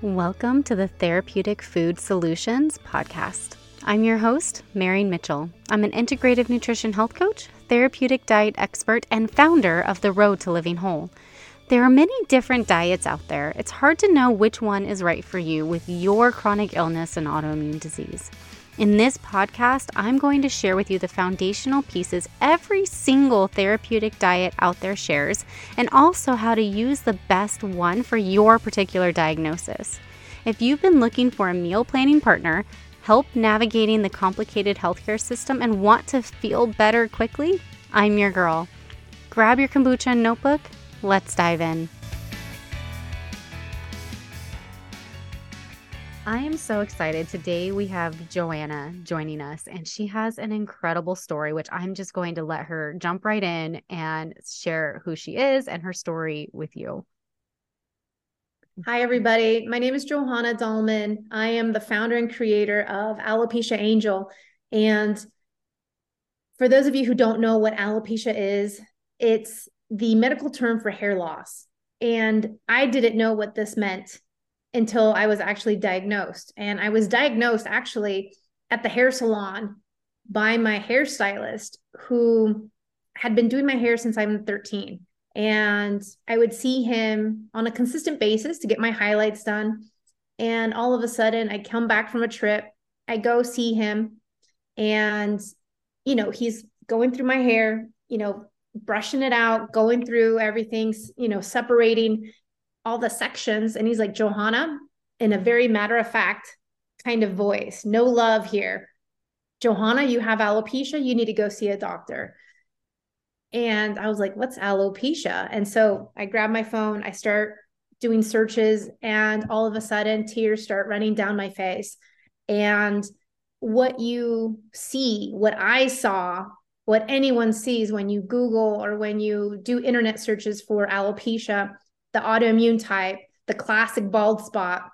Welcome to the Therapeutic Food Solutions podcast. I'm your host, Marian Mitchell. I'm an integrative nutrition health coach, therapeutic diet expert, and founder of The Road to Living Whole. There are many different diets out there. It's hard to know which one is right for you with your chronic illness and autoimmune disease. In this podcast, I'm going to share with you the foundational pieces every single therapeutic diet out there shares, and also how to use the best one for your particular diagnosis. If you've been looking for a meal planning partner, help navigating the complicated healthcare system, and want to feel better quickly, I'm your girl. Grab your kombucha and notebook. Let's dive in. I am so excited. Today we have Johanna joining us, and she has an incredible story, which I'm just going to let her jump right in and share who she is and her story with you. Hi, everybody. My name is Johanna Dahlman. I am the founder and creator of Alopecia Angel. And for those of you who don't know what alopecia is, it's the medical term for hair loss. And I didn't know what this meant until I was actually diagnosed. And I was diagnosed actually at the hair salon by my hairstylist who had been doing my hair since I'm 13. And I would see him on a consistent basis to get my highlights done. And all of a sudden, I come back from a trip, I go see him, and, you know, he's going through my hair, you know, brushing it out, going through everything, you know, separating all the sections and he's like johanna in a very matter of fact kind of voice no love here. Johanna you have alopecia. You need to go see a doctor. And i was like what's alopecia? And so i grab my phone i start doing searches and all of a sudden tears start running down my face. And what you see what i saw what anyone sees when you google or when you do internet searches for alopecia the autoimmune type, the classic bald spot,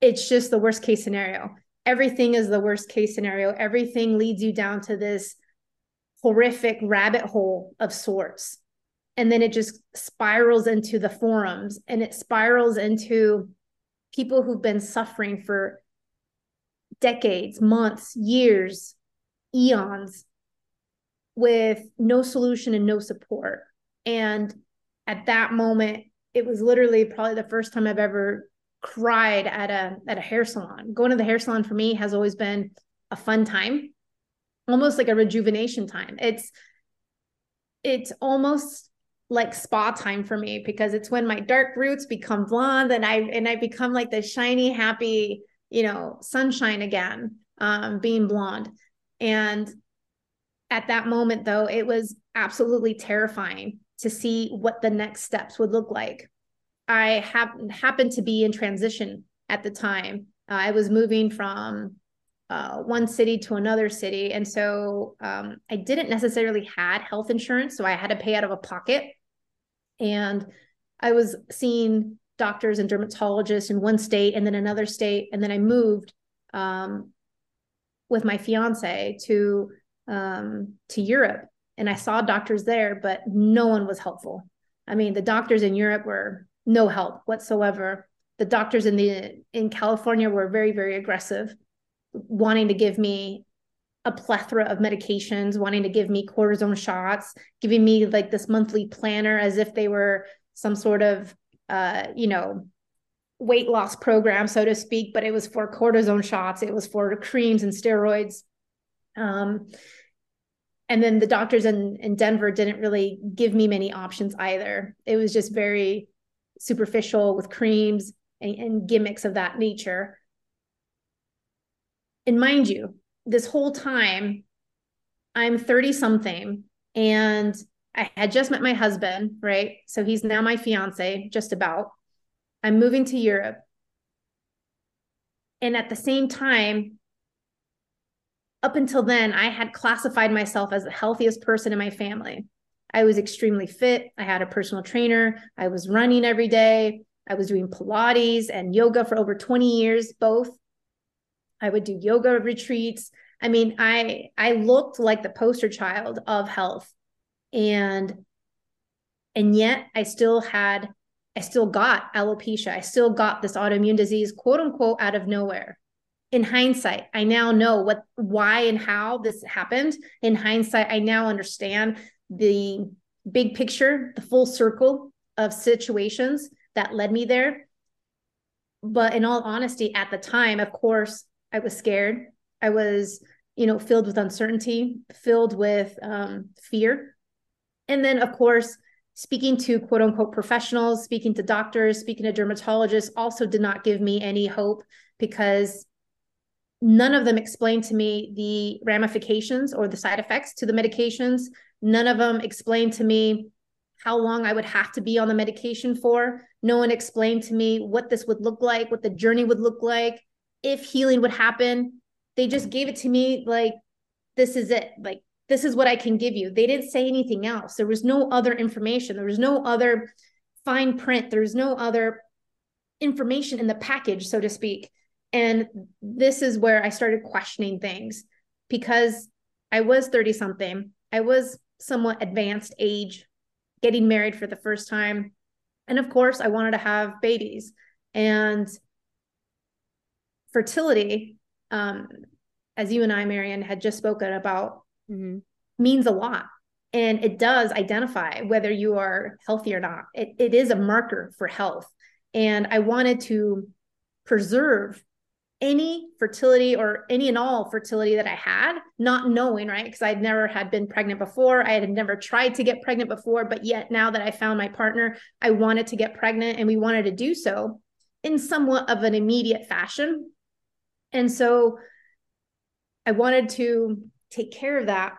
it's just the worst case scenario. Everything is the worst case scenario. Everything leads you down to this horrific rabbit hole of sorts. And then it just spirals into the forums and it spirals into people who've been suffering for decades, months, years, eons with no solution and no support. And at that moment, it was literally probably the first time I've ever cried at a at a hair salon. Going to the hair salon for me has always been a fun time, almost like a rejuvenation time. It's it's almost like spa time for me because it's when my dark roots become blonde and I and I become like the shiny, happy, you know, sunshine again, um, being blonde. And at that moment, though, it was absolutely terrifying to see what the next steps would look like. I hap- happened to be in transition at the time. Uh, I was moving from uh, one city to another city, and so um, I didn't necessarily had health insurance, so I had to pay out of a pocket. And I was seeing doctors and dermatologists in one state, and then another state, and then I moved um, with my fiance to um, to Europe and I saw doctors there, but no one was helpful. I mean, the doctors in Europe were no help whatsoever. The doctors in the in California were very, very aggressive, wanting to give me a plethora of medications, wanting to give me cortisone shots, giving me like this monthly planner as if they were some sort of uh, you know, weight loss program, so to speak, but it was for cortisone shots, it was for creams and steroids. Um, and then the doctors in, in denver didn't really give me many options either. It was just very superficial with creams and, and gimmicks of that nature. And mind you this whole time i'm 30 something and i had just met my husband right? So he's now my fiance just about. I'm moving to europe. And at the same time up until then, I had classified myself as the healthiest person in my family. I was extremely fit. I had a personal trainer. I was running every day. I was doing Pilates and yoga for over 20 years, both. I would do yoga retreats. I mean, I I looked like the poster child of health. And and yet I still had I still got alopecia. I still got this autoimmune disease, quote unquote, out of nowhere. In hindsight, I now know what, why, and how this happened. In hindsight, I now understand the big picture, the full circle of situations that led me there. But in all honesty, at the time, of course, I was scared. I was, you know, filled with uncertainty, filled with um, fear. And then, of course, speaking to quote unquote professionals, speaking to doctors, speaking to dermatologists also did not give me any hope because none of them explained to me the ramifications or the side effects to the medications. None of them explained to me how long I would have to be on the medication for. No one explained to me what this would look like, what the journey would look like, if healing would happen. They just gave it to me like, this is it. Like, this is what I can give you. They didn't say anything else. There was no other information. There was no other fine print. There was no other information in the package, so to speak. And this is where I started questioning things because I was 30 something. I was somewhat advanced age, getting married for the first time. And of course, I wanted to have babies. And fertility, um, as you and I, Marian, had just spoken about mm-hmm. means a lot. And it does identify whether you are healthy or not. It, it is a marker for health. And I wanted to preserve any fertility or any and all fertility that I had, not knowing, right? Because I'd never had been pregnant before. I had never tried to get pregnant before, but yet now that I found my partner, I wanted to get pregnant and we wanted to do so in somewhat of an immediate fashion. And so I wanted to take care of that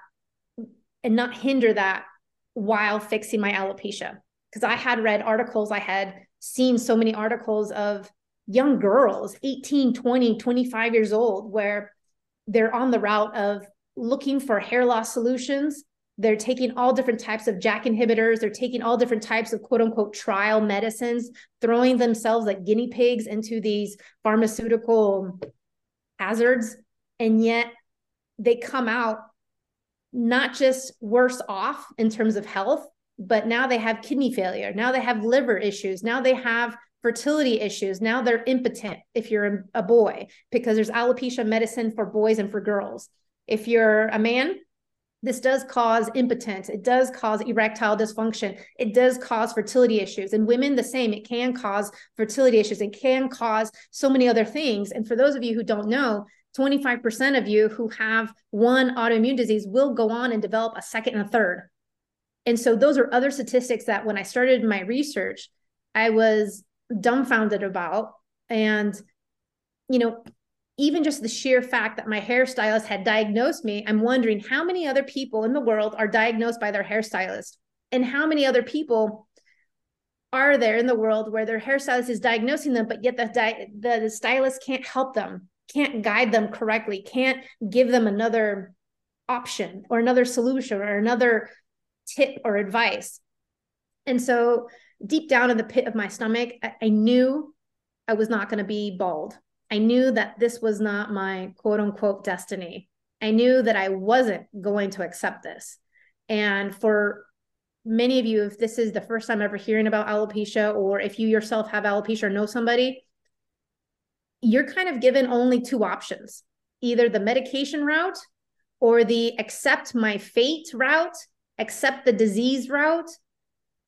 and not hinder that while fixing my alopecia. Because I had read articles, I had seen so many articles of young girls, 18, 20, 25 years old, where they're on the route of looking for hair loss solutions. They're taking all different types of JAK inhibitors. They're taking all different types of quote unquote trial medicines, throwing themselves like guinea pigs into these pharmaceutical hazards. And yet they come out not just worse off in terms of health, but now they have kidney failure. Now they have liver issues. Now they have fertility issues. Now they're impotent if you're a boy, because there's alopecia medicine for boys and for girls. If you're a man, this does cause impotence. It does cause erectile dysfunction. It does cause fertility issues. And women, the same. It can cause fertility issues. It can cause so many other things. And for those of you who don't know, 25% of you who have one autoimmune disease will go on and develop a second and a third. And so those are other statistics that when I started my research, I was dumbfounded about. And, you know, even just the sheer fact that my hairstylist had diagnosed me, I'm wondering how many other people in the world are diagnosed by their hairstylist and how many other people are there in the world where their hairstylist is diagnosing them, but yet the, di- the, the stylist can't help them can't guide them correctly, can't give them another option or another solution or another tip or advice. And so, deep down in the pit of my stomach, I, I knew I was not going to be bald. I knew that this was not my quote unquote destiny. I knew that I wasn't going to accept this. And for many of you, if this is the first time ever hearing about alopecia, or if you yourself have alopecia or know somebody, you're kind of given only two options either the medication route or the accept my fate route, accept the disease route.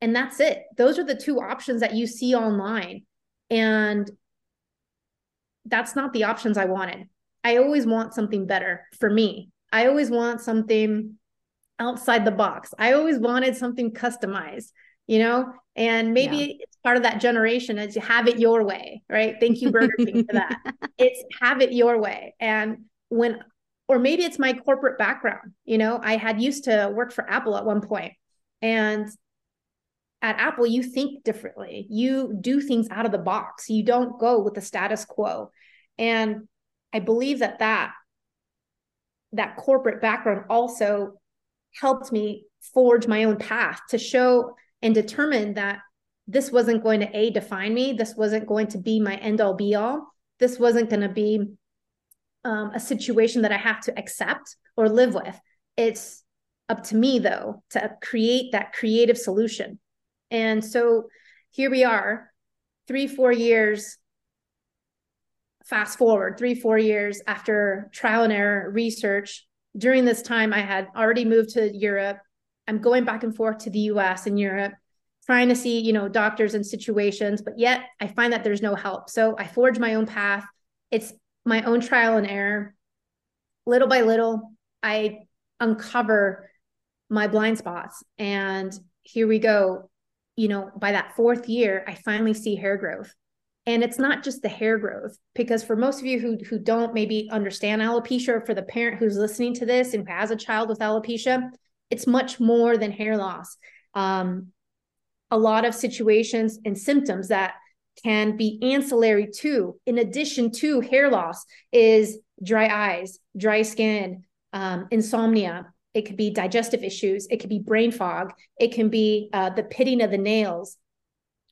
And that's it. Those are the two options that you see online. And that's not the options I wanted. I always want something better for me. I always want something outside the box. I always wanted something customized you know and maybe yeah. it's part of that generation as you have it your way right thank you burger king for that it's have it your way and when or maybe it's my corporate background you know i had used to work for apple at one point and at apple you think differently. You do things out of the box. You don't go with the status quo. And i believe that that that corporate background also helped me forge my own path to show and determine that this wasn't going to a define me. This wasn't going to be my end all be all. This wasn't going to be um, a situation that i have to accept or live with. It's up to me though to create that creative solution and so here we are, three, four years. Fast forward three, four years after trial and error research. During this time, I had already moved to Europe. I'm going back and forth to the US and Europe, trying to see, you know, doctors and situations, but yet I find that there's no help. So I forge my own path. It's my own trial and error. Little by little, I uncover my blind spots. And here we go. You know, by that fourth year, I finally see hair growth. And it's not just the hair growth, because for most of you who, who don't maybe understand alopecia, or for the parent who's listening to this and who has a child with alopecia, it's much more than hair loss. Um, a lot of situations and symptoms that can be ancillary to, in addition to hair loss, is dry eyes, dry skin, um, insomnia. It could be digestive issues. It could be brain fog. It can be uh, the pitting of the nails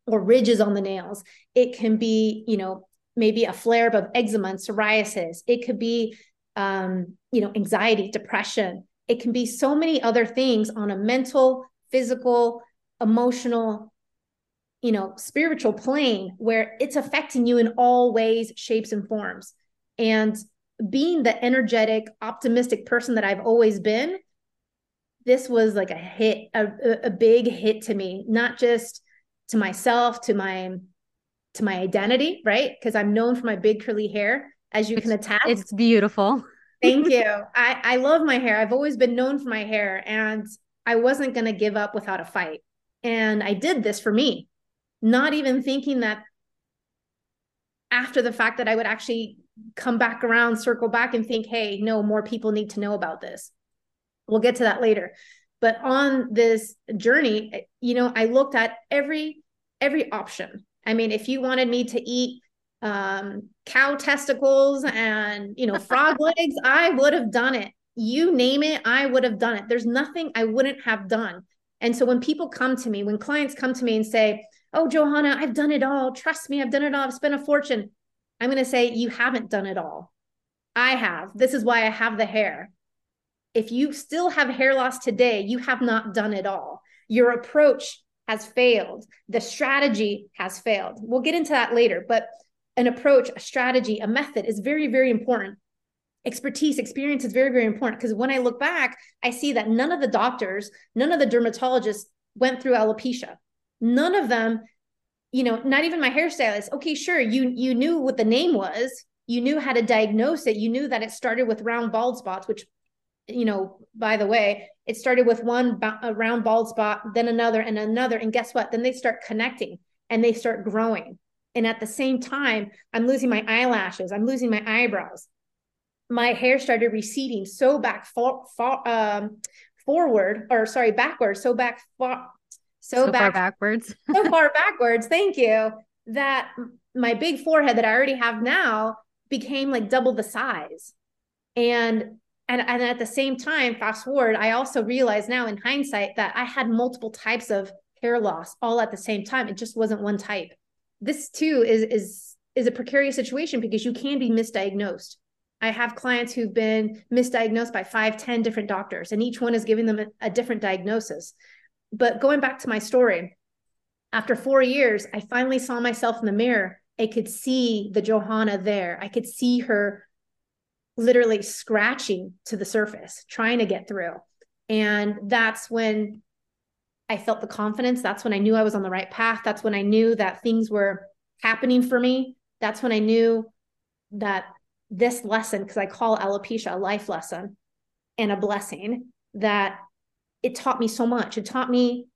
or ridges on the nails. It can be, you know, maybe a flare up of eczema and psoriasis. It could be, um, you know, anxiety, depression. It can be so many other things on a mental, physical, emotional, you know, spiritual plane where it's affecting you in all ways, shapes, and forms. And being the energetic, optimistic person that I've always been, this was like a hit, a, a big hit to me, not just to myself, to my to my identity, right? Because I'm known for my big curly hair, as you it's, can attest. It's beautiful. Thank you. I, I love my hair. I've always been known for my hair, and I wasn't going to give up without a fight. And I did this for me, not even thinking that after the fact that I would actually come back around, circle back and think, hey, no, more people need to know about this. We'll get to that later. But on this journey, you know, I looked at every every option. I mean, if you wanted me to eat um, cow testicles and you know frog legs, I would have done it. You name it, I would have done it. There's nothing I wouldn't have done. And so when people come to me, when clients come to me and say, "Oh, Johanna, I've done it all. Trust me, I've done it all. I've spent a fortune." I'm going to say, You haven't done it all. I have. This is why I have the hair. If you still have hair loss today, you have not done it all. Your approach has failed. The strategy has failed. We'll get into that later, but an approach, a strategy, a method is very, very important. Expertise, experience is very, very important because when I look back, I see that none of the doctors, none of the dermatologists went through alopecia. None of them you know, not even my hairstylist. Okay, sure, you you knew what the name was, you knew how to diagnose it, you knew that it started with round bald spots, which, you know, by the way, it started with one a round bald spot, then another and another, and guess what? Then they start connecting and they start growing. And at the same time, I'm losing my eyelashes, I'm losing my eyebrows. My hair started receding so back for, for, um, forward, or sorry, backwards, so back far, so, so back, far backwards. so far backwards. Thank you. That my big forehead that I already have now became like double the size. And and, and at the same time, fast forward, I also realize now in hindsight that I had multiple types of hair loss all at the same time. It just wasn't one type. This too is is is a precarious situation because you can be misdiagnosed. I have clients who've been misdiagnosed by five, ten different doctors, and each one is giving them a, a different diagnosis but going back to my story, after four years, I finally saw myself in the mirror. I could see the Johanna there. I could see her literally scratching to the surface, trying to get through. And that's when I felt the confidence. That's when I knew I was on the right path. That's when I knew that things were happening for me. That's when I knew that this lesson, because I call alopecia a life lesson and a blessing, that it taught me so much. It taught me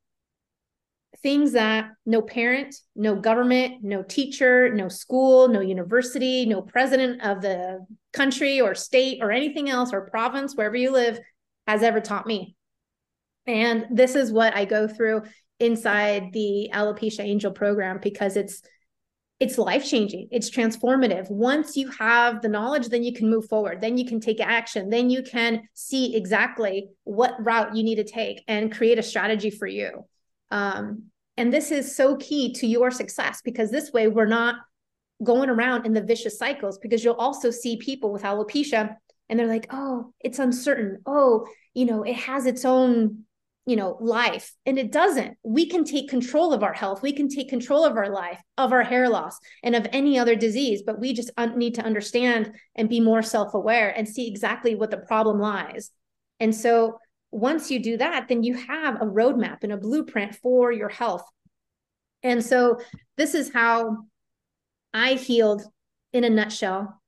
things that no parent, no government, no teacher, no school, no university, no president of the country or state or anything else or province, wherever you live, has ever taught me. And this is what I go through inside the Alopecia Angel program because it's it's life changing it's transformative. Once you have the knowledge then you can move forward. Then you can take action. Then you can see exactly what route you need to take and create a strategy for you um, and this is so key to your success because this way we're not going around in the vicious cycles because you'll also see people with alopecia and they're like oh it's uncertain. Oh you know it has its own you know life. And it doesn't. We can take control of our health. We can take control of our life of our hair loss and of any other disease but we just un- need to understand and be more self-aware and see exactly what the problem lies. And so once you do that then you have a roadmap and a blueprint for your health and so this is how i healed in a nutshell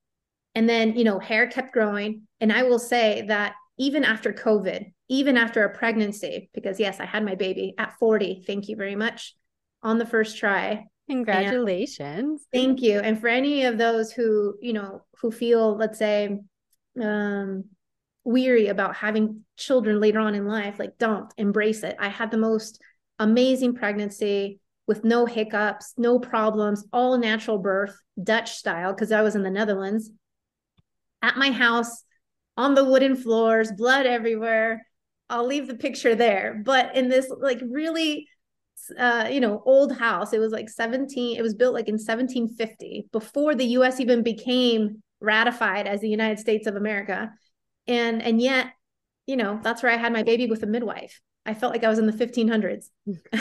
and then you know hair kept growing and i will say that even after covid even after a pregnancy, because yes, I had my baby at 40. Thank you very much on the first try. Congratulations. And thank you. And for any of those who, you know, who feel, let's say, um, weary about having children later on in life, like don't embrace it. I had the most amazing pregnancy with no hiccups, no problems, all natural birth, Dutch style, because I was in the Netherlands at my house on the wooden floors, blood everywhere. I'll leave the picture there. But in this like really uh, you know, old house, it was like 17, it was built like in 1750 before the US even became ratified as the United States of America. And and yet, you know, that's where I had my baby with a midwife. I felt like I was in the 1500s.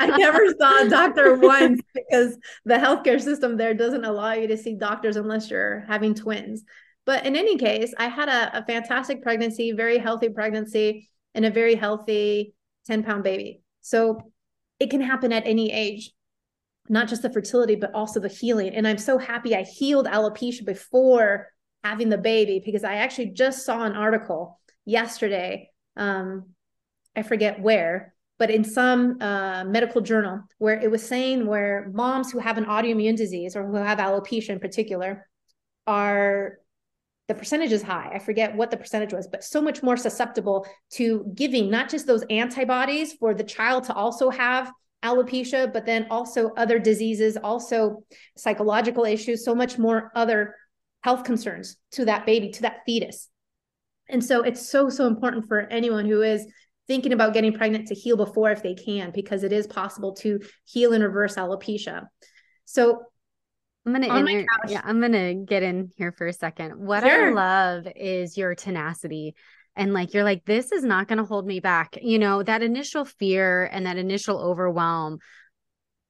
I never saw a doctor once because the healthcare system there doesn't allow you to see doctors unless you're having twins. But in any case, I had a, a fantastic pregnancy, very healthy pregnancy, and a very healthy 10 pound baby. So it can happen at any age, not just the fertility, but also the healing. And I'm so happy I healed alopecia before having the baby because I actually just saw an article yesterday. Um, I forget where, but in some uh, medical journal where it was saying where moms who have an autoimmune disease or who have alopecia in particular are the percentage is high. I forget what the percentage was, but so much more susceptible to giving not just those antibodies for the child to also have alopecia, but then also other diseases, also psychological issues, so much more other health concerns to that baby, to that fetus. And so it's so, so important for anyone who is thinking about getting pregnant to heal before if they can, because it is possible to heal and reverse alopecia. So I'm gonna inter- yeah, I'm gonna get in here for a second. What sure. I love is your tenacity. And like you're like, this is not gonna hold me back. You know, that initial fear and that initial overwhelm,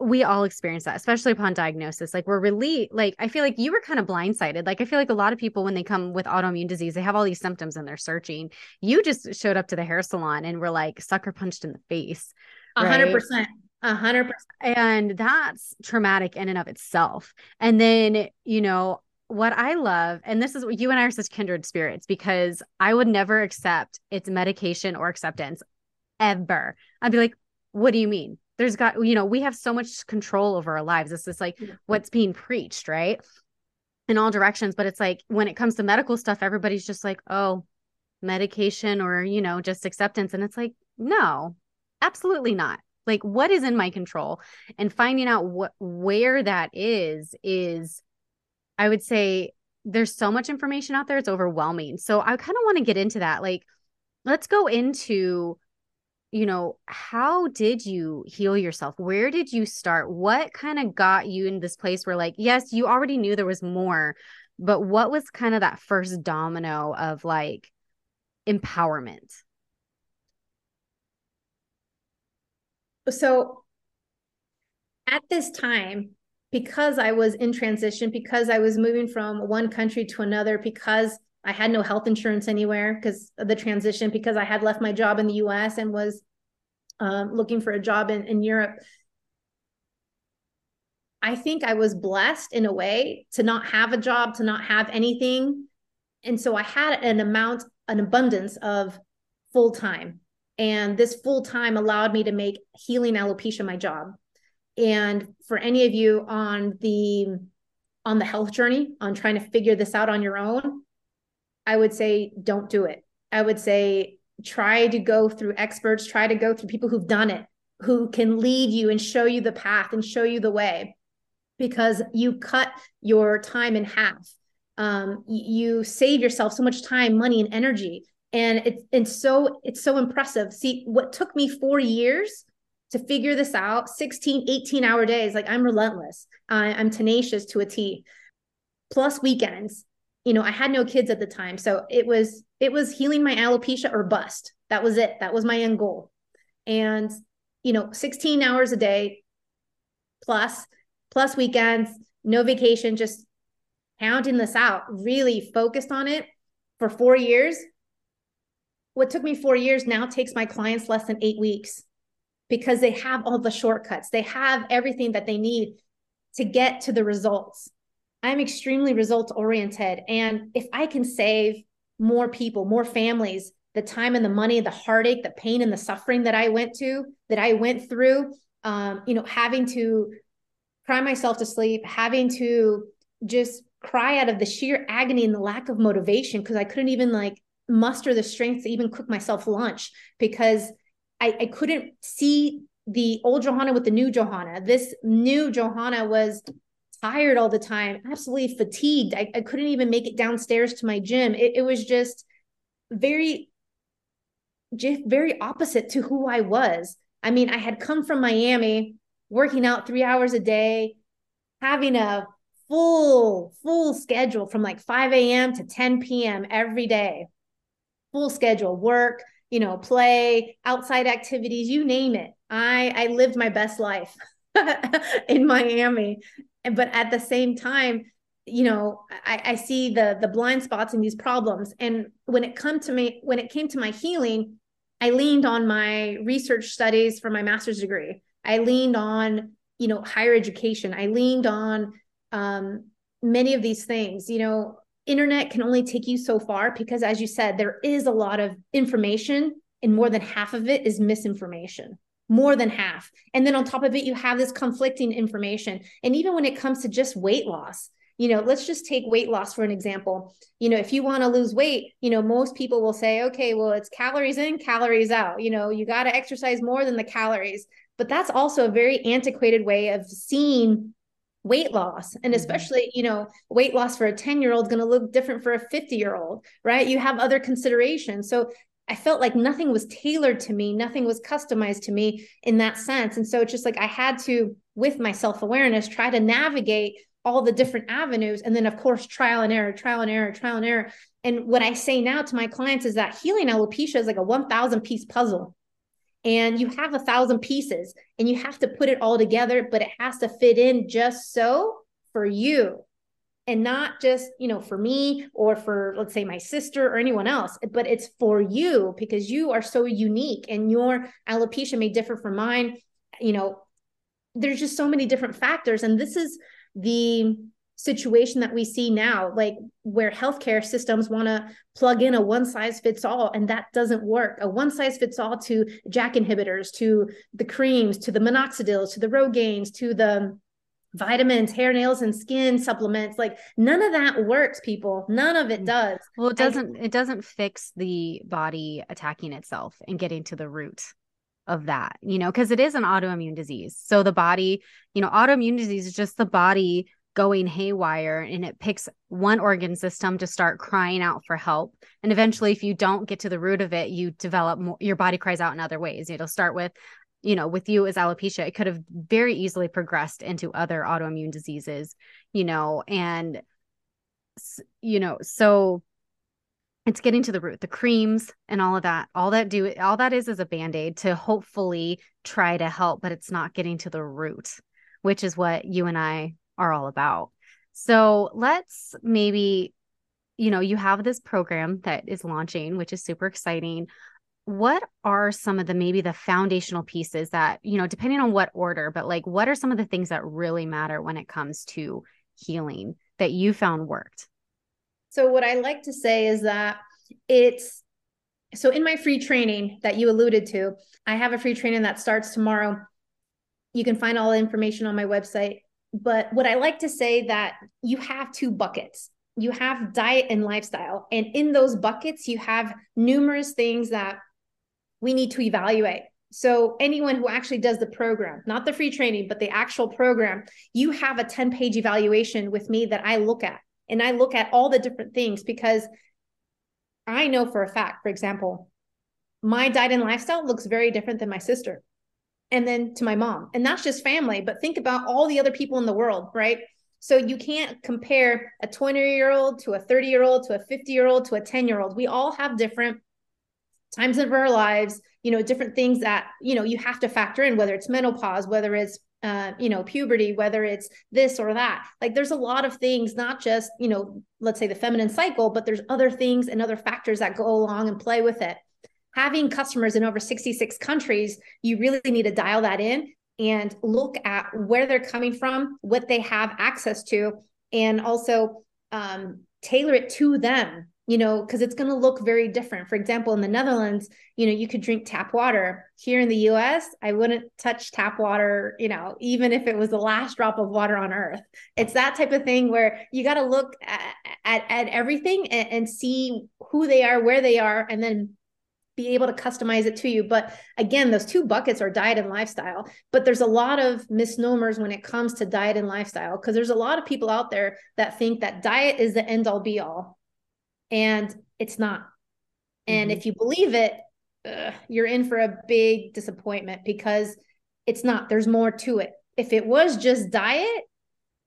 we all experience that, especially upon diagnosis. Like we're really like I feel like you were kind of blindsided. Like I feel like a lot of people when they come with autoimmune disease, they have all these symptoms and they're searching. You just showed up to the hair salon and were like sucker punched in the face. A hundred percent. A hundred percent. And that's traumatic in and of itself. And then, you know, what I love, and this is what you and I are such kindred spirits because I would never accept its medication or acceptance ever. I'd be like, what do you mean? There's got, you know, we have so much control over our lives. This is like mm-hmm. what's being preached, right? In all directions. But it's like when it comes to medical stuff, everybody's just like, oh, medication or, you know, just acceptance. And it's like, no, absolutely not like what is in my control and finding out what where that is is i would say there's so much information out there it's overwhelming so i kind of want to get into that like let's go into you know how did you heal yourself? Where did you start? What kind of got you in this place where like yes you already knew there was more but what was kind of that first domino of like empowerment? So at this time, because I was in transition, because I was moving from one country to another, because I had no health insurance anywhere because the transition, because I had left my job in the US and was um, looking for a job in, in Europe. I think I was blessed in a way to not have a job, to not have anything. And so I had an amount, an abundance of full time and this full time allowed me to make healing alopecia my job. And for any of you on the on the health journey, on trying to figure this out on your own, I would say don't do it. I would say try to go through experts, try to go through people who've done it, who can lead you and show you the path and show you the way because you cut your time in half. Um, you save yourself so much time, money, and energy and it's and so it's so impressive see what took me four years to figure this out 16 18 hour days like i'm relentless I, i'm tenacious to a t plus weekends you know i had no kids at the time so it was it was healing my alopecia or bust. That was it. That was my end goal. And, you know, 16 hours a day plus, plus weekends, no vacation, just pounding this out, really focused on it for four years. What took me four years now takes my clients less than eight weeks because they have all the shortcuts. They have everything that they need to get to the results. I'm extremely results oriented. And if I can save more people, more families, the time and the money, the heartache, the pain and the suffering that I went to, that I went through, um, you know, having to cry myself to sleep, having to just cry out of the sheer agony and the lack of motivation because I couldn't even like muster the strength to even cook myself lunch because I, I couldn't see the old Johanna with the new Johanna. This new Johanna was tired all the time, absolutely fatigued. I, I couldn't even make it downstairs to my gym. It, it was just very, very opposite to who I was. I mean, I had come from Miami, working out three hours a day, having a full, full schedule from like 5 a.m. to 10 p.m. every day, full schedule, work, you know, play, outside activities, you name it. I I lived my best life in Miami. But at the same time, you know, I, I see the the blind spots in these problems. And when it come to me, when it came to my healing, I leaned on my research studies for my master's degree. I leaned on, you know, higher education. I leaned on um, many of these things. You know, internet can only take you so far because as you said there is a lot of information and more than half of it is misinformation more than half. And then on top of it you have this conflicting information. And even when it comes to just weight loss you know let's just take weight loss for an example. You know if you want to lose weight you know most people will say okay well it's calories in calories out. You know you got to exercise more than the calories. But that's also a very antiquated way of seeing weight loss. And mm-hmm. especially you know weight loss for a 10 year old is going to look different for a 50 year old right? You have other considerations. So i felt like nothing was tailored to me nothing was customized to me in that sense. And so it's just like i had to with my self-awareness try to navigate all the different avenues and then of course trial and error trial and error trial and error. And what i say now to my clients is that healing alopecia is like a 1000 piece puzzle. And you have a thousand pieces and you have to put it all together but it has to fit in just so for you and not just you know for me or for let's say my sister or anyone else but it's for you because you are so unique and your alopecia may differ from mine you know there's just so many different factors and this is the situation that we see now, like where healthcare systems want to plug in a one size fits all, and that doesn't work. A one size fits all to JAK inhibitors, to the creams, to the minoxidils, to the Rogaines, to the vitamins, hair, nails, and skin supplements. Like none of that works, people. None of it mm. does. Well, it doesn't. I, it doesn't fix the body attacking itself and getting to the root of that, you know, because it is an autoimmune disease. So the body, you know, autoimmune disease is just the body going haywire and it picks one organ system to start crying out for help and eventually if you don't get to the root of it you develop more your body cries out in other ways it'll start with you know with you as alopecia it could have very easily progressed into other autoimmune diseases you know and you know so it's getting to the root the creams and all of that all that do all that is is a band-aid to hopefully try to help but it's not getting to the root which is what you and i are all about. So let's maybe, you know, you have this program that is launching, which is super exciting. What are some of the maybe the foundational pieces that, you know, depending on what order, but like what are some of the things that really matter when it comes to healing that you found worked? So, what I like to say is that it's so in my free training that you alluded to, I have a free training that starts tomorrow. You can find all the information on my website, but what I like to say that you have two buckets. You have diet and lifestyle. And in those buckets, you have numerous things that we need to evaluate. So, anyone who actually does the program, not the free training, but the actual program, you have a 10 page evaluation with me that I look at. And I look at all the different things because I know for a fact, for example, my diet and lifestyle looks very different than my sister and then to my mom. And that's just family. But think about all the other people in the world, right? So you can't compare a 20 year old to a 30 year old to a 50 year old to a 10 year old. We all have different times of our lives, you know, different things that, you know, you have to factor in, whether it's menopause, whether it's uh, you know, puberty, whether it's this or that. Like there's a lot of things, not just, you know, let's say the feminine cycle, but there's other things and other factors that go along and play with it. Having customers in over 66 countries, you really need to dial that in and look at where they're coming from, what they have access to, and also um, tailor it to them you know, because it's going to look very different. For example, in the Netherlands, you know, you could drink tap water. Here in the US, I wouldn't touch tap water, you know, even if it was the last drop of water on earth. It's that type of thing where you got to look at, at, at everything and, and see who they are, where they are, and then be able to customize it to you. But again, those two buckets are diet and lifestyle. But there's a lot of misnomers when it comes to diet and lifestyle because there's a lot of people out there that think that diet is the end all be all and it's not. And mm-hmm. if you believe it, ugh, you're in for a big disappointment because it's not. There's more to it. If it was just diet,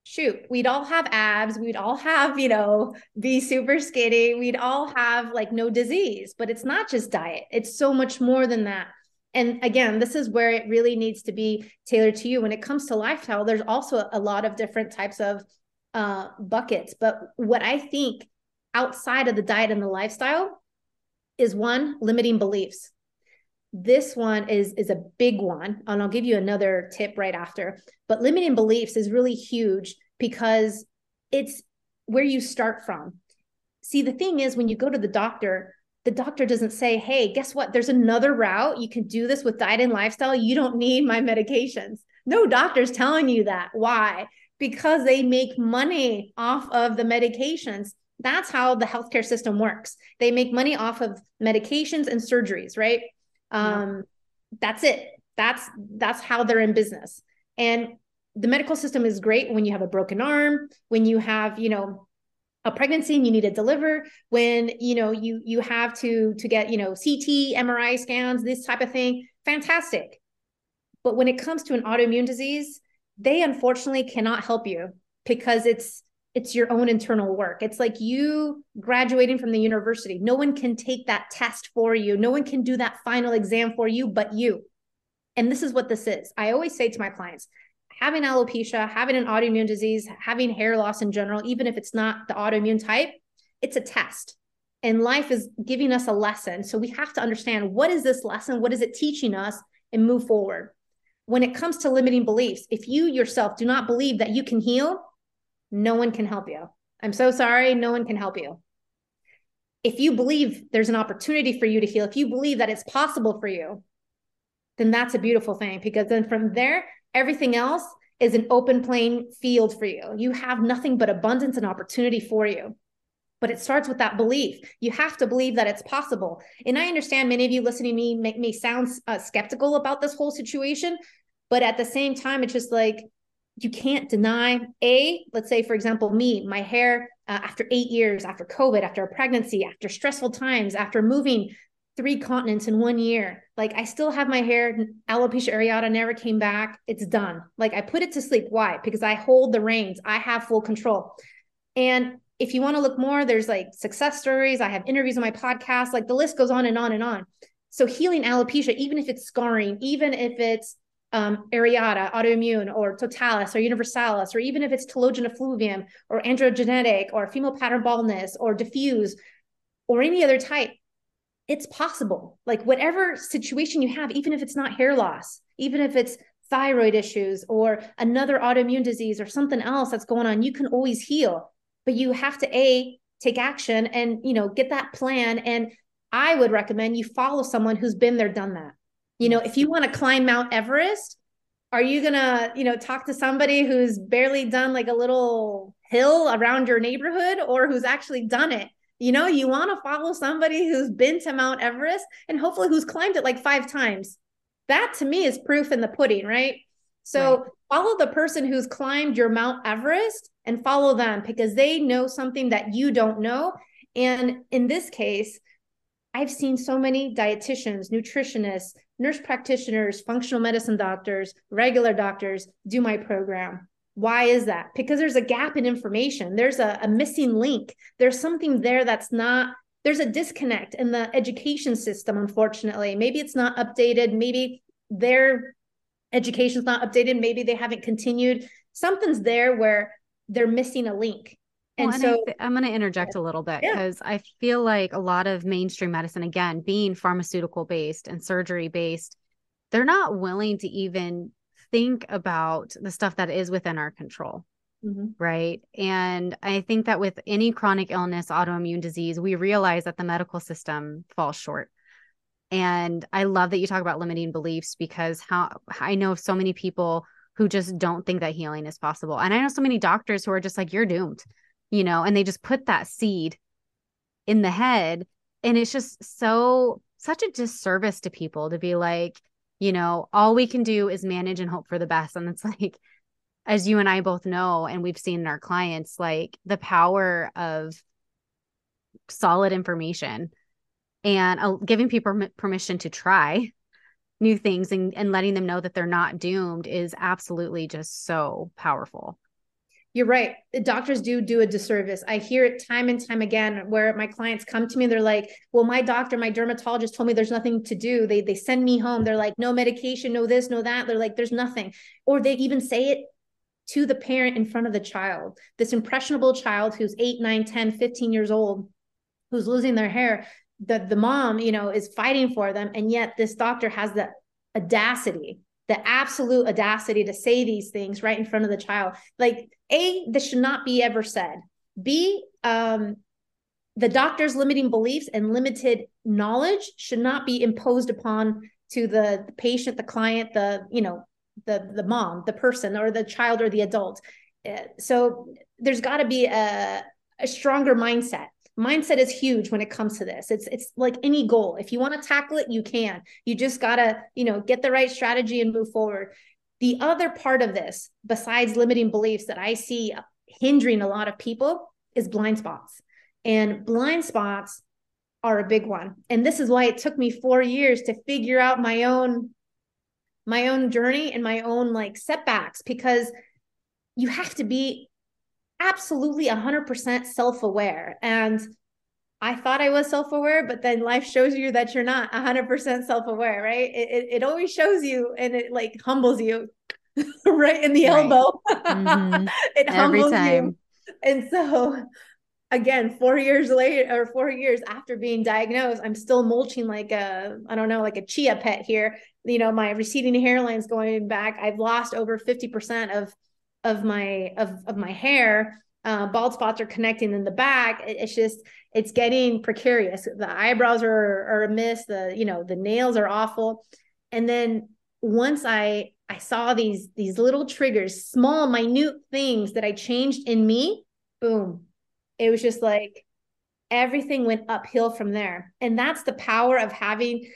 shoot, we'd all have abs, we'd all have, you know, be super skinny, we'd all have like no disease, but it's not just diet. It's so much more than that. And again, this is where it really needs to be tailored to you. When it comes to lifestyle, there's also a lot of different types of uh, buckets. But what I think outside of the diet and the lifestyle is one limiting beliefs. This one is is a big one and i'll give you another tip right after. But limiting beliefs is really huge because it's where you start from. See the thing is when you go to the doctor the doctor doesn't say hey guess what? There's another route. You can do this with diet and lifestyle. You don't need my medications. No doctor's telling you that. Why? Because they make money off of the medications that's how the healthcare system works. They make money off of medications and surgeries, right? Um, yeah. That's it. That's that's how they're in business. And the medical system is great when you have a broken arm, when you have, you know, a pregnancy and you need to deliver, when you know you you have to to get, you know, CT, MRI scans, this type of thing. Fantastic. But when it comes to an autoimmune disease, they unfortunately cannot help you because it's it's your own internal work. It's like you graduating from the university. No one can take that test for you. No one can do that final exam for you but you. And this is what this is. I always say to my clients, having alopecia, having an autoimmune disease, having hair loss in general, even if it's not the autoimmune type, it's a test. And life is giving us a lesson. So we have to understand what is this lesson? What is it teaching us and move forward? When it comes to limiting beliefs, if you yourself do not believe that you can heal, no one can help you. I'm so sorry, no one can help you. If you believe there's an opportunity for you to heal, if you believe that it's possible for you, then that's a beautiful thing because then from there, everything else is an open plain field for you. You have nothing but abundance and opportunity for you. But it starts with that belief. You have to believe that it's possible. And I understand many of you listening to me make me sound uh, skeptical about this whole situation, but at the same time, it's just like you can't deny a let's say for example me my hair uh, after eight years after covid after a pregnancy after stressful times after moving three continents in one year like i still have my hair alopecia areata never came back. It's done. Like i put it to sleep. Why? Because i hold the reins. I have full control. And if you want to look more there's like success stories. I have interviews on my podcast. Like the list goes on and on and on. So healing alopecia even if it's scarring even if it's um, areata, autoimmune, or totalis, or universalis, or even if it's telogen effluvium, or androgenetic, or female pattern baldness, or diffuse, or any other type, it's possible. Like whatever situation you have, even if it's not hair loss, even if it's thyroid issues or another autoimmune disease or something else that's going on, you can always heal. But you have to a take action and you know get that plan. And I would recommend you follow someone who's been there, done that you know, if you want to climb Mount Everest, are you going to, you know, talk to somebody who's barely done like a little hill around your neighborhood or who's actually done it? You know, you want to follow somebody who's been to Mount Everest and hopefully who's climbed it like five times. That to me is proof in the pudding, right? So right. follow the person who's climbed your Mount Everest and follow them because they know something that you don't know. And in this case, I've seen so many dietitians, nutritionists, nurse practitioners, functional medicine doctors, regular doctors do my program. Why is that? Because there's a gap in information. There's a, a missing link. There's something there that's not, there's a disconnect in the education system, unfortunately. Maybe it's not updated. Maybe their education's not updated. Maybe they haven't continued. Something's there where they're missing a link. And well, so I am going to interject a little bit because yeah. I feel like a lot of mainstream medicine, again, being pharmaceutical based and surgery based, they're not willing to even think about the stuff that is within our control. Mm-hmm. Right. And I think that with any chronic illness, autoimmune disease, we realize that the medical system falls short. And I love that you talk about limiting beliefs because how I know so many people who just don't think that healing is possible. And I know so many doctors who are just like, you're doomed, you know, and they just put that seed in the head. And it's just so, such a disservice to people to be like, you know, all we can do is manage and hope for the best. And it's like, as you and I both know, and we've seen in our clients, like the power of solid information and uh, giving people permission to try new things and, and letting them know that they're not doomed is absolutely just so powerful. You're right. Doctors do do a disservice. I hear it time and time again where my clients come to me. They're like, "Well, my doctor, my dermatologist told me there's nothing to do." They they send me home. They're like, "No medication, no this, no that." They're like, "There's nothing," or they even say it to the parent in front of the child. This impressionable child who's 8, 9, 10, 15 years old, who's losing their hair. that the mom, you know, is fighting for them, and yet this doctor has the audacity the absolute audacity to say these things right in front of the child. Like, A, this should not be ever said. B, um, the doctor's limiting beliefs and limited knowledge should not be imposed upon to the, the patient, the client, the, you know, the the mom, the person, or the child or the adult. Uh, so there's got to be a, a stronger mindset mindset is huge when it comes to this. It's it's like any goal. If you want to tackle it you can. You just got to you know get the right strategy and move forward. The other part of this besides limiting beliefs that i see hindering a lot of people is blind spots. And blind spots are a big one. And this is why it took me 4 years to figure out my own my own journey and my own like setbacks because you have to be absolutely 100% self aware. And I thought I was self aware, but then life shows you that you're not 100% self aware, right? It, it, it, always shows you and it like humbles you right in the right. elbow. Mm-hmm. it humbles you. And so, again, four years later or four years after being diagnosed, I'm still mulching like a, I don't know, like a chia pet here. You know, my receding hairline's going back. I've lost over 50% of of my of of my hair uh, bald spots are connecting in the back. It's just it's getting precarious. The eyebrows are are a miss the you know the nails are awful. And then once i i saw these these little triggers small minute things that i changed in me boom it was just like everything went uphill from there. And that's the power of having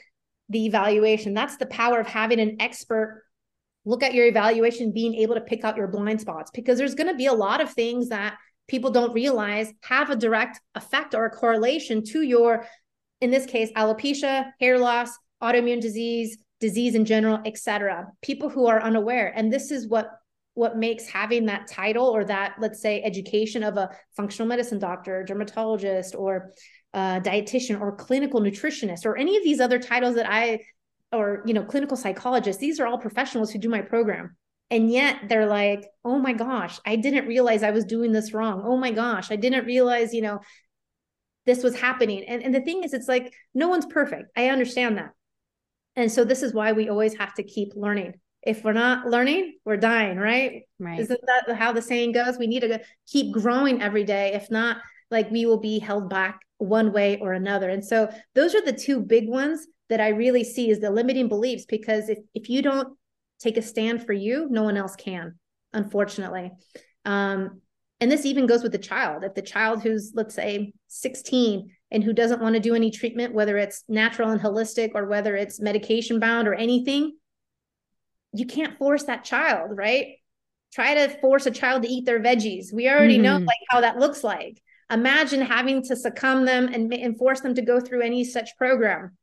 the evaluation. That's the power of having an expert look at your evaluation being able to pick out your blind spots because there's going to be a lot of things that people don't realize have a direct effect or a correlation to your in this case alopecia hair loss autoimmune disease disease in general etc people who are unaware and this is what what makes having that title or that let's say education of a functional medicine doctor dermatologist or uh, dietitian or clinical nutritionist or any of these other titles that i or you know clinical psychologists these are all professionals who do my program. And yet they're like oh my gosh i didn't realize i was doing this wrong. Oh my gosh i didn't realize you know this was happening. And, and the thing is it's like no one's perfect. I understand that. And so this is why we always have to keep learning. If we're not learning we're dying right? Right. Isn't that how the saying goes? We need to keep growing every day. If not like we will be held back one way or another. And so those are the two big ones that I really see is the limiting beliefs because if, if you don't take a stand for you, no one else can, unfortunately. Um, and this even goes with the child. If the child who's, let's say, 16 and who doesn't want to do any treatment, whether it's natural and holistic or whether it's medication bound or anything, you can't force that child, right? Try to force a child to eat their veggies. We already mm-hmm. know like how that looks like. Imagine having to succumb them and, and force them to go through any such program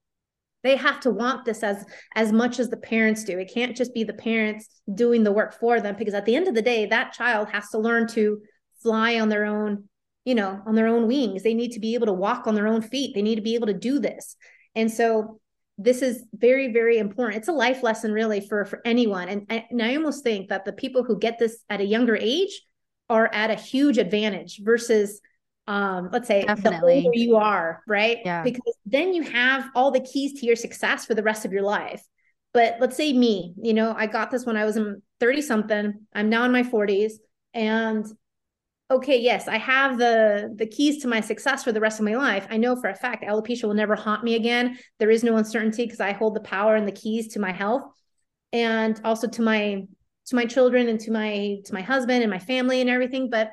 they have to want this as as much as the parents do. It can't just be the parents doing the work for them because at the end of the day that child has to learn to fly on their own you know on their own wings. They need to be able to walk on their own feet. They need to be able to do this. And so this is very very important. It's a life lesson really for for anyone. And, and i almost think that the people who get this at a younger age are at a huge advantage versus um let's say Definitely. the older you are right? Yeah. Because then you have all the keys to your success for the rest of your life. But let's say me you know i got this when i was in 30 something i'm now in my 40s and okay yes i have the the keys to my success for the rest of my life. I know for a fact alopecia will never haunt me again. There is no uncertainty because i hold the power and the keys to my health and also to my to my children and to my to my husband and my family and everything. But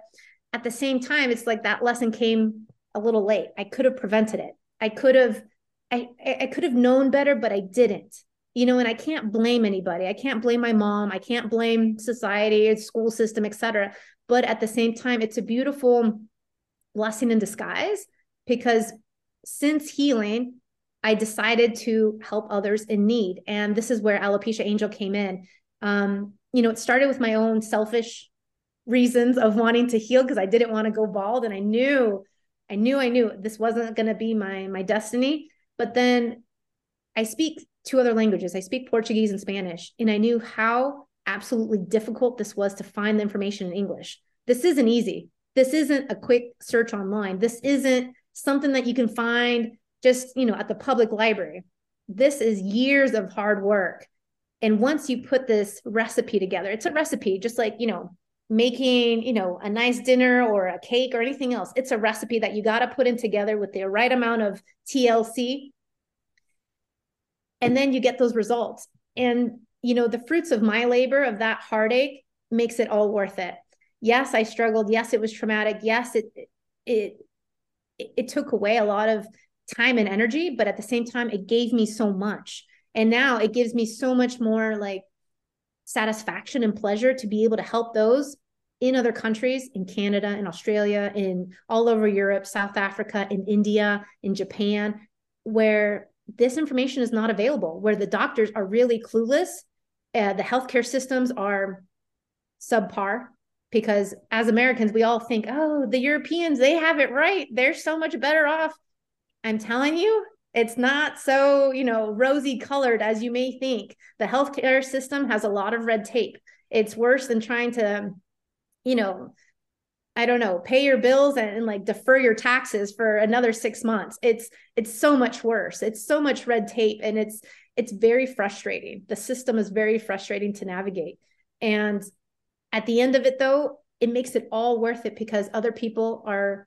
at the same time, it's like that lesson came a little late. I could have prevented it. I could have, I, I could have known better, but I didn't. You know, and I can't blame anybody. I can't blame my mom. I can't blame society, school system, etc. But at the same time, it's a beautiful blessing in disguise because since healing, I decided to help others in need. And this is where Alopecia Angel came in. Um, you know, it started with my own selfish reasons of wanting to heal because I didn't want to go bald and I knew I knew I knew this wasn't going to be my my destiny. But then I speak two other languages. I speak Portuguese and Spanish and I knew how absolutely difficult this was to find the information in English. This isn't easy. This isn't a quick search online. This isn't something that you can find just you know at the public library. This is years of hard work. And once you put this recipe together it's a recipe just like you know making, you know, a nice dinner or a cake or anything else. It's a recipe that you got to put in together with the right amount of TLC. And then you get those results. And, you know, the fruits of my labor, of that heartache, makes it all worth it. Yes, I struggled. Yes, it was traumatic. Yes, it, it, it, it took away a lot of time and energy, but at the same time, it gave me so much. And now it gives me so much more like satisfaction and pleasure to be able to help those in other countries in Canada in Australia in all over Europe South Africa in India in Japan where this information is not available where the doctors are really clueless uh, the healthcare systems are subpar because as Americans we all think oh the Europeans they have it right. They're so much better off. I'm telling you it's not so you know rosy colored as you may think. The healthcare system has a lot of red tape. It's worse than trying to you know i don't know pay your bills and, and, like defer your taxes for another six months. It's it's so much worse. It's so much red tape and it's it's very frustrating. The system is very frustrating to navigate. And at the end of it though it makes it all worth it because other people are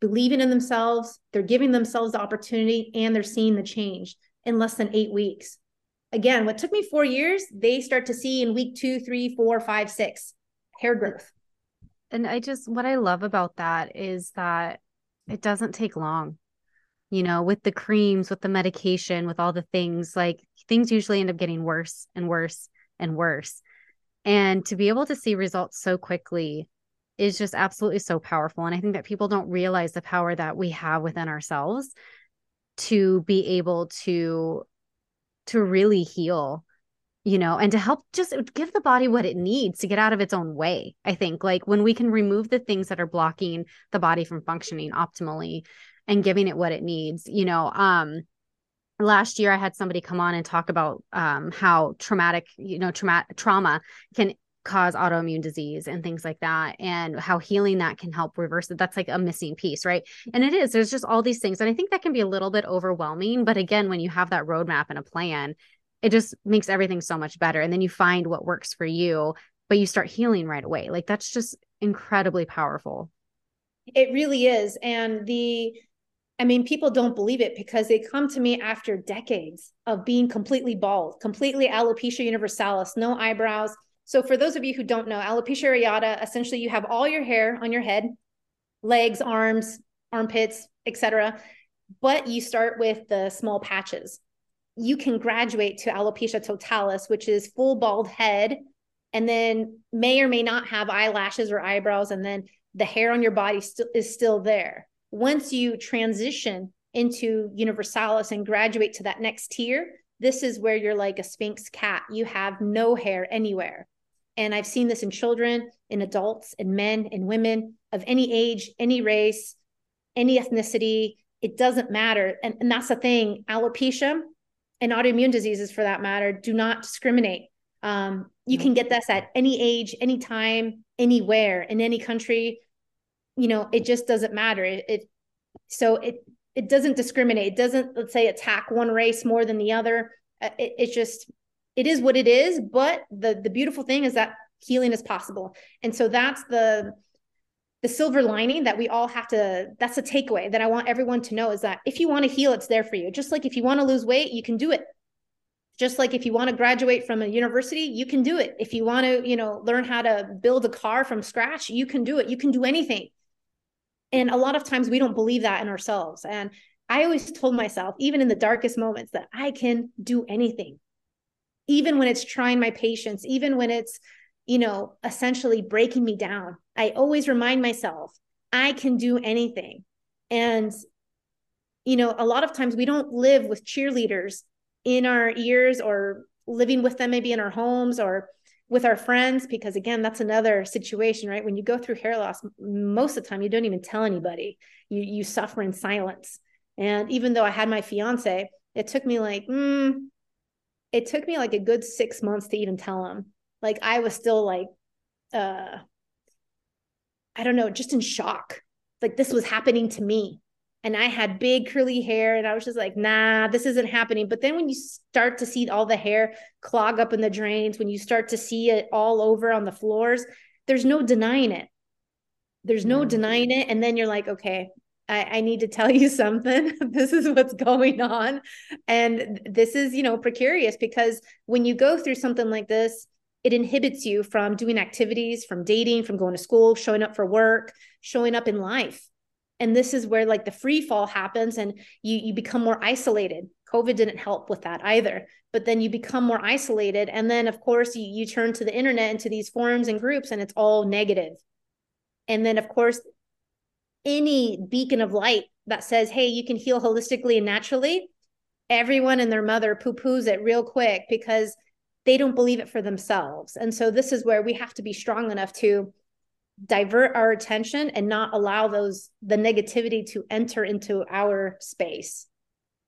believing in themselves, they're giving themselves the opportunity, and they're seeing the change in less than eight weeks. Again, what took me four years, they start to see in week two, three, four, five, six hair growth. And I just, what I love about that is that it doesn't take long. You know, with the creams, with the medication, with all the things, like things usually end up getting worse and worse and worse. And to be able to see results so quickly is just absolutely so powerful. And I think that people don't realize the power that we have within ourselves to be able to to really heal you know and to help just give the body what it needs to get out of its own way i think like when we can remove the things that are blocking the body from functioning optimally and giving it what it needs you know um last year i had somebody come on and talk about um, how traumatic you know trauma trauma can cause autoimmune disease and things like that and how healing that can help reverse it. That's like a missing piece right? And it is there's just all these things and i think that can be a little bit overwhelming but again when you have that roadmap and a plan it just makes everything so much better and then you find what works for you but you start healing right away like that's just incredibly powerful it really is and the I mean, people don't believe it because they come to me after decades of being completely bald, completely alopecia universalis, no eyebrows, so for those of you who don't know, alopecia areata, essentially you have all your hair on your head, legs, arms, armpits, etc. But you start with the small patches. You can graduate to alopecia totalis, which is full bald head, and then may or may not have eyelashes or eyebrows, and then the hair on your body st- is still there. Once you transition into universalis and graduate to that next tier, this is where you're like a sphinx cat. You have no hair anywhere. And I've seen this in children, in adults, in men, in women of any age, any race, any ethnicity. It doesn't matter. And, and that's the thing alopecia and autoimmune diseases, for that matter, do not discriminate. Um, you can get this at any age, any time, anywhere, in any country. You know, it just doesn't matter. It, it so it it doesn't discriminate. It doesn't, let's say, attack one race more than the other. Uh, it, it's just, it is what it is. But the the beautiful thing is that healing is possible, and so that's the the silver lining that we all have to. That's a takeaway that I want everyone to know is that if you want to heal, it's there for you. Just like if you want to lose weight, you can do it. Just like if you want to graduate from a university, you can do it. If you want to, you know, learn how to build a car from scratch, you can do it. You can do anything and a lot of times we don't believe that in ourselves. And I always told myself, even in the darkest moments, that I can do anything, even when it's trying my patience, even when it's, you know, essentially breaking me down. I always remind myself, I can do anything. And, you know, a lot of times we don't live with cheerleaders in our ears or living with them maybe in our homes or with our friends because again that's another situation right when you go through hair loss most of the time you don't even tell anybody you you suffer in silence and even though i had my fiance it took me like mm, it took me like a good six months to even tell him like i was still like uh i don't know just in shock like this was happening to me and I had big curly hair and I was just like, nah, this isn't happening. But then when you start to see all the hair clog up in the drains, when you start to see it all over on the floors, there's no denying it. There's no mm-hmm. denying it. And then you're like, okay, I, I need to tell you something. this is what's going on. And this is, you know, precarious because when you go through something like this, it inhibits you from doing activities, from dating, from going to school, showing up for work, showing up in life. And this is where like the free fall happens and you you become more isolated. Covid didn't help with that either but then you become more isolated. And then of course you, you turn to the internet and to these forums and groups and it's all negative. and then of course any beacon of light that says hey you can heal holistically and naturally everyone and their mother poo-poos it real quick because they don't believe it for themselves. And so this is where we have to be strong enough to divert our attention and not allow those the negativity to enter into our space.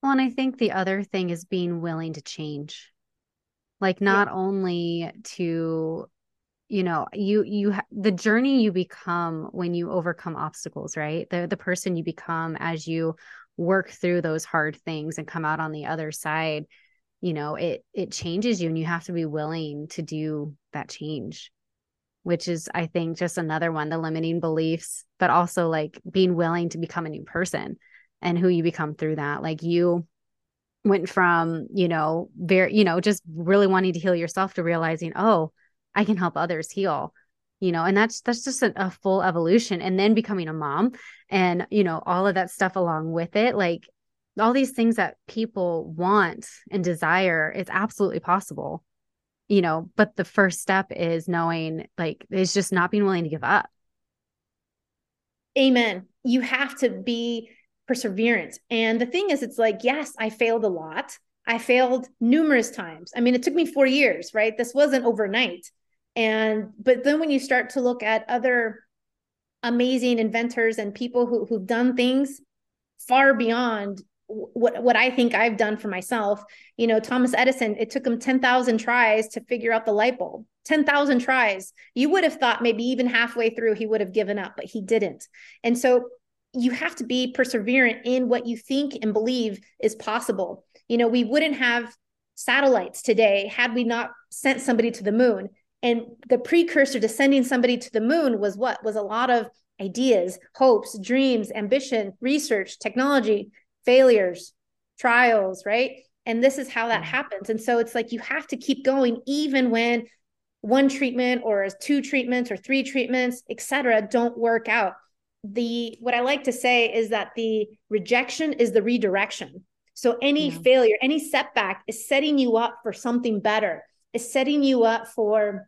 Well and i think the other thing is being willing to change. Like not yeah. only to you know you you the journey you become when you overcome obstacles right? The the person you become as you work through those hard things and come out on the other side you know it it changes you and you have to be willing to do that change which is i think just another one the limiting beliefs but also like being willing to become a new person and who you become through that. Like you went from you know very you know just really wanting to heal yourself to realizing oh i can help others heal you know and that's that's just a, a full evolution and then becoming a mom and you know all of that stuff along with it like all these things that people want and desire it's absolutely possible you know but the first step is knowing like it's just not being willing to give up. Amen. You have to be perseverant. And the thing is it's like yes i failed a lot. I failed numerous times. I mean it took me 4 years right? This wasn't overnight. And but then when you start to look at other amazing inventors and people who who've done things far beyond what what I think I've done for myself. You know, Thomas Edison, it took him 10,000 tries to figure out the light bulb. 10,000 tries. You would have thought maybe even halfway through he would have given up, but he didn't. And so you have to be perseverant in what you think and believe is possible. You know, we wouldn't have satellites today had we not sent somebody to the moon. And the precursor to sending somebody to the moon was what? Was a lot of ideas, hopes, dreams, ambition, research, technology failures, trials, right? And this is how that mm. happens. And so it's like you have to keep going even when one treatment or two treatments or three treatments, et cetera, don't work out. The what I like to say is that the rejection is the redirection. So any yeah. failure, any setback is setting you up for something better, is setting you up for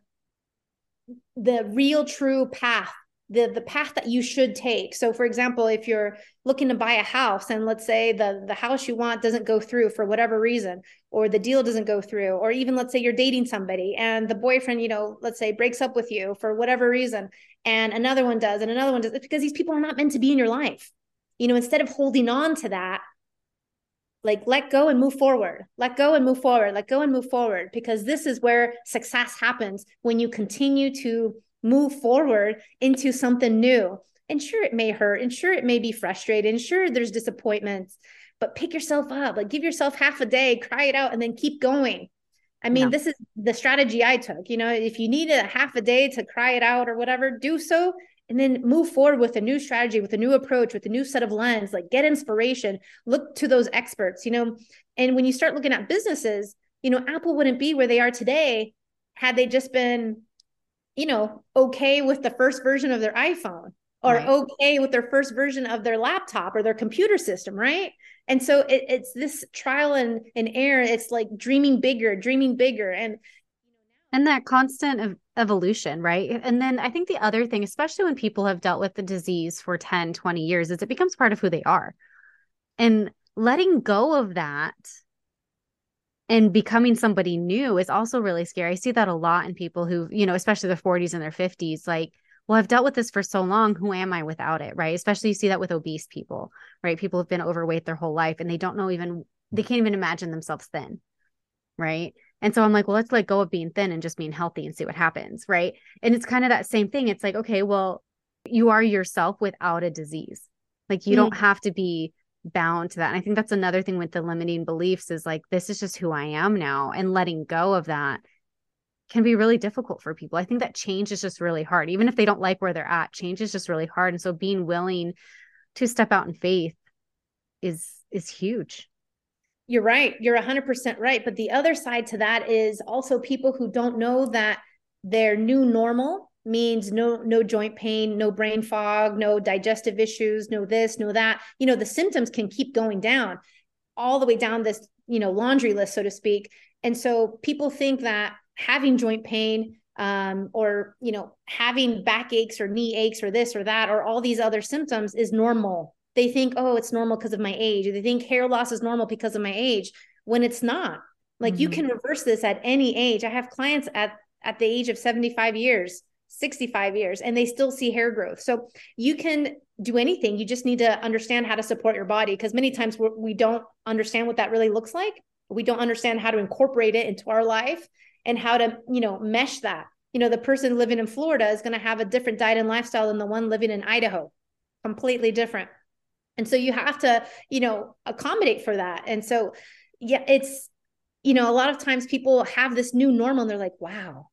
the real true path the the path that you should take. So for example if you're looking to buy a house and let's say the the house you want doesn't go through for whatever reason or the deal doesn't go through or even let's say you're dating somebody and the boyfriend you know let's say breaks up with you for whatever reason and another one does and another one does it's because these people are not meant to be in your life. You know instead of holding on to that like let go and move forward let go and move forward let go and move forward because this is where success happens when you continue to move forward into something new. And sure, it may hurt, and sure, it may be frustrated, and sure, there's disappointments, but pick yourself up, like give yourself half a day, cry it out, and then keep going. I mean, yeah. this is the strategy I took. You know, if you needed a half a day to cry it out or whatever, do so and then move forward with a new strategy, with a new approach, with a new set of lens, like get inspiration, look to those experts, you know. And when you start looking at businesses, you know, Apple wouldn't be where they are today had they just been you know, okay with the first version of their iPhone or right. okay with their first version of their laptop or their computer system, right? And so it, it's this trial and, and error. It's like dreaming bigger, dreaming bigger. And and that constant of evolution, right? And then I think the other thing, especially when people have dealt with the disease for 10, 20 years, is it becomes part of who they are. And letting go of that and becoming somebody new is also really scary. I see that a lot in people who, you know, especially their 40s and their 50s, like, well, I've dealt with this for so long. Who am I without it? Right. Especially you see that with obese people, right? People have been overweight their whole life and they don't know even, they can't even imagine themselves thin. Right. And so I'm like, well, let's let go of being thin and just being healthy and see what happens. Right. And it's kind of that same thing. It's like, okay, well, you are yourself without a disease. Like you mm-hmm. don't have to be bound to that. And I think that's another thing with the limiting beliefs is like, this is just who I am now. And letting go of that can be really difficult for people. I think that change is just really hard. Even if they don't like where they're at, change is just really hard. And so being willing to step out in faith is is huge. You're right. You're 100% right. But the other side to that is also people who don't know that their new normal means no no joint pain no brain fog no digestive issues no this no that. You know the symptoms can keep going down all the way down this you know laundry list so to speak. And so people think that having joint pain um, or you know having back aches or knee aches or this or that or all these other symptoms is normal. They think oh it's normal because of my age. Or they think hair loss is normal because of my age when it's not. Like mm-hmm. you can reverse this at any age. I have clients at at the age of 75 years 65 years and they still see hair growth. So you can do anything. You just need to understand how to support your body because many times we're, we do not understand what that really looks like. We don't understand how to incorporate it into our life and how to, you know, mesh that. You know, the person living in Florida is going to have a different diet and lifestyle than the one living in Idaho, completely different. And so you have to, you know, accommodate for that. And so, yeah, it's, you know, a lot of times people have this new normal and they're like, wow,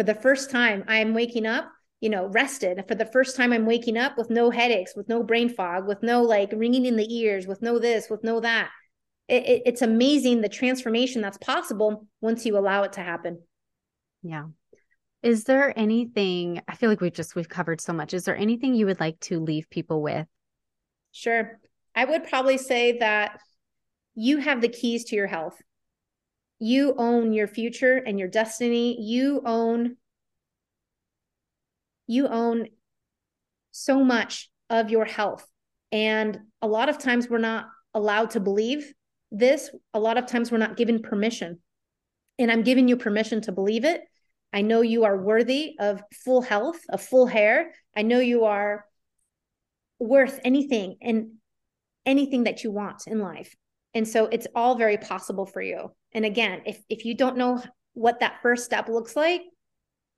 for the first time i'm waking up you know rested. For the first time i'm waking up with no headaches with no brain fog with no like ringing in the ears with no this with no that. It, it, it's amazing the transformation that's possible once you allow it to happen. Yeah. Is there anything i feel like we've just we've covered so much. Is there anything you would like to leave people with? Sure. I would probably say that you have the keys to your health you own your future and your destiny. You own you own so much of your health. And a lot of times we're not allowed to believe this. A lot of times we're not given permission. And i'm giving you permission to believe it. I know you are worthy of full health of full hair. I know you are worth anything and anything that you want in life. And so it's all very possible for you and again, if if you don't know what that first step looks like,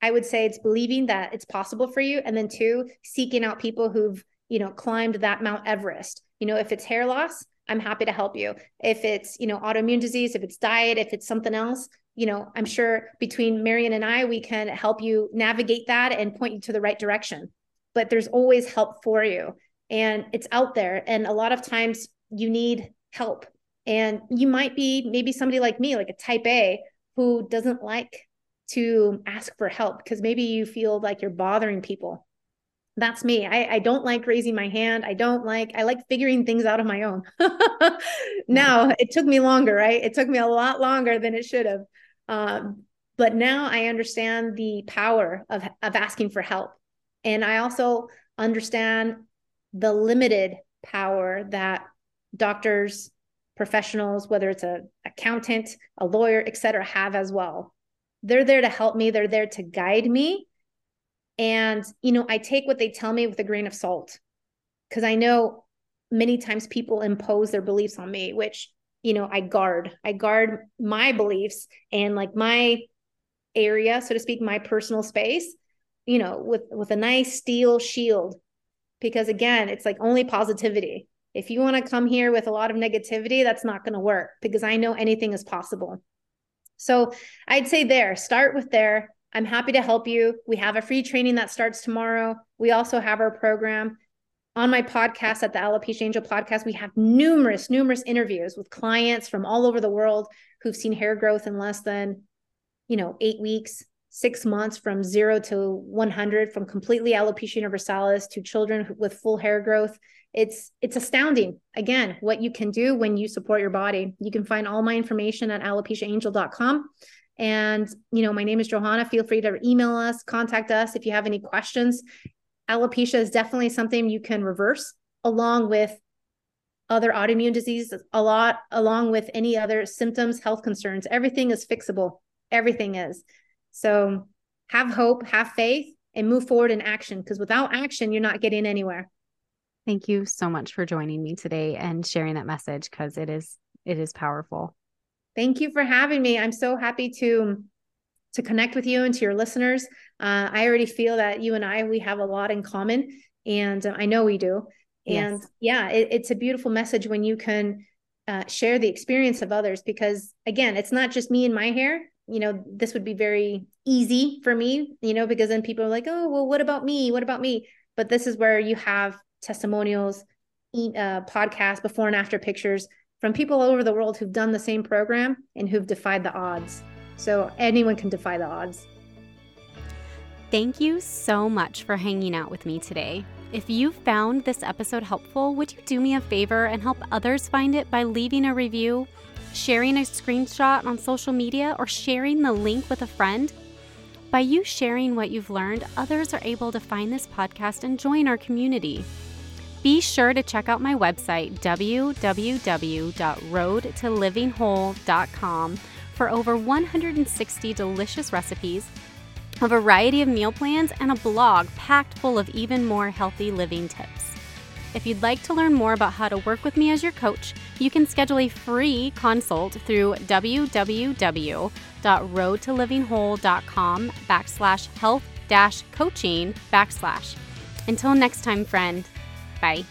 I would say it's believing that it's possible for you and then two, seeking out people who've, you know, climbed that Mount Everest. You know, if it's hair loss, I'm happy to help you. If it's, you know, autoimmune disease, if it's diet, if it's something else, you know, I'm sure between Marian and I, we can help you navigate that and point you to the right direction. But there's always help for you and it's out there. And a lot of times you need help and you might be maybe somebody like me, like a type A, who doesn't like to ask for help because maybe you feel like you're bothering people. That's me. I, I don't like raising my hand. I don't like, I like figuring things out on my own. now, it took me longer, right? It took me a lot longer than it should have. Um, but now I understand the power of, of asking for help And I also understand the limited power that doctors, professionals, whether it's a accountant, a lawyer, et cetera, have as well. They're there to help me. They're there to guide me. And, you know, I take what they tell me with a grain of salt because I know many times people impose their beliefs on me, which, you know, I guard. I guard my beliefs and like my area, so to speak, my personal space, you know, with with a nice steel shield. Because again, it's like only positivity. If you want to come here with a lot of negativity, that's not going to work because I know anything is possible. So I'd say there, start with there. I'm happy to help you. We have a free training that starts tomorrow. We also have our program on my podcast at the Alopecia Angel podcast. We have numerous, numerous interviews with clients from all over the world who've seen hair growth in less than, you know, eight weeks, six months from zero to 100, from completely alopecia universalis to children with full hair growth it's it's astounding. Again what you can do when you support your body. You can find all my information at alopeciaangel.com and you know my name is johanna. Feel free to email us contact us if you have any questions. Alopecia is definitely something you can reverse along with other autoimmune diseases a lot along with any other symptoms health concerns. Everything is fixable. Everything is. So have hope have faith and move forward in action because without action you're not getting anywhere Thank you so much for joining me today and sharing that message because it is it is powerful. Thank you for having me. I'm so happy to to connect with you and to your listeners. Uh, I already feel that you and I we have a lot in common, and uh, I know we do. And yes. yeah, it, it's a beautiful message when you can uh, share the experience of others because again, it's not just me and my hair. You know, this would be very easy for me. You know, because then people are like, "Oh, well, what about me? What about me?" But this is where you have testimonials, uh, podcasts, before and after pictures from people all over the world who've done the same program and who've defied the odds. So anyone can defy the odds. Thank you so much for hanging out with me today. If you found this episode helpful, would you do me a favor and help others find it by leaving a review, sharing a screenshot on social media, or sharing the link with a friend? By you sharing what you've learned, others are able to find this podcast and join our community. Be sure to check out my website, www.roadtolivingwhole.com, for over 160 delicious recipes, a variety of meal plans, and a blog packed full of even more healthy living tips. If you'd like to learn more about how to work with me as your coach, you can schedule a free consult through www.roadtolivingwhole.com backslash health dash coaching backslash. Until next time, friend. Bye.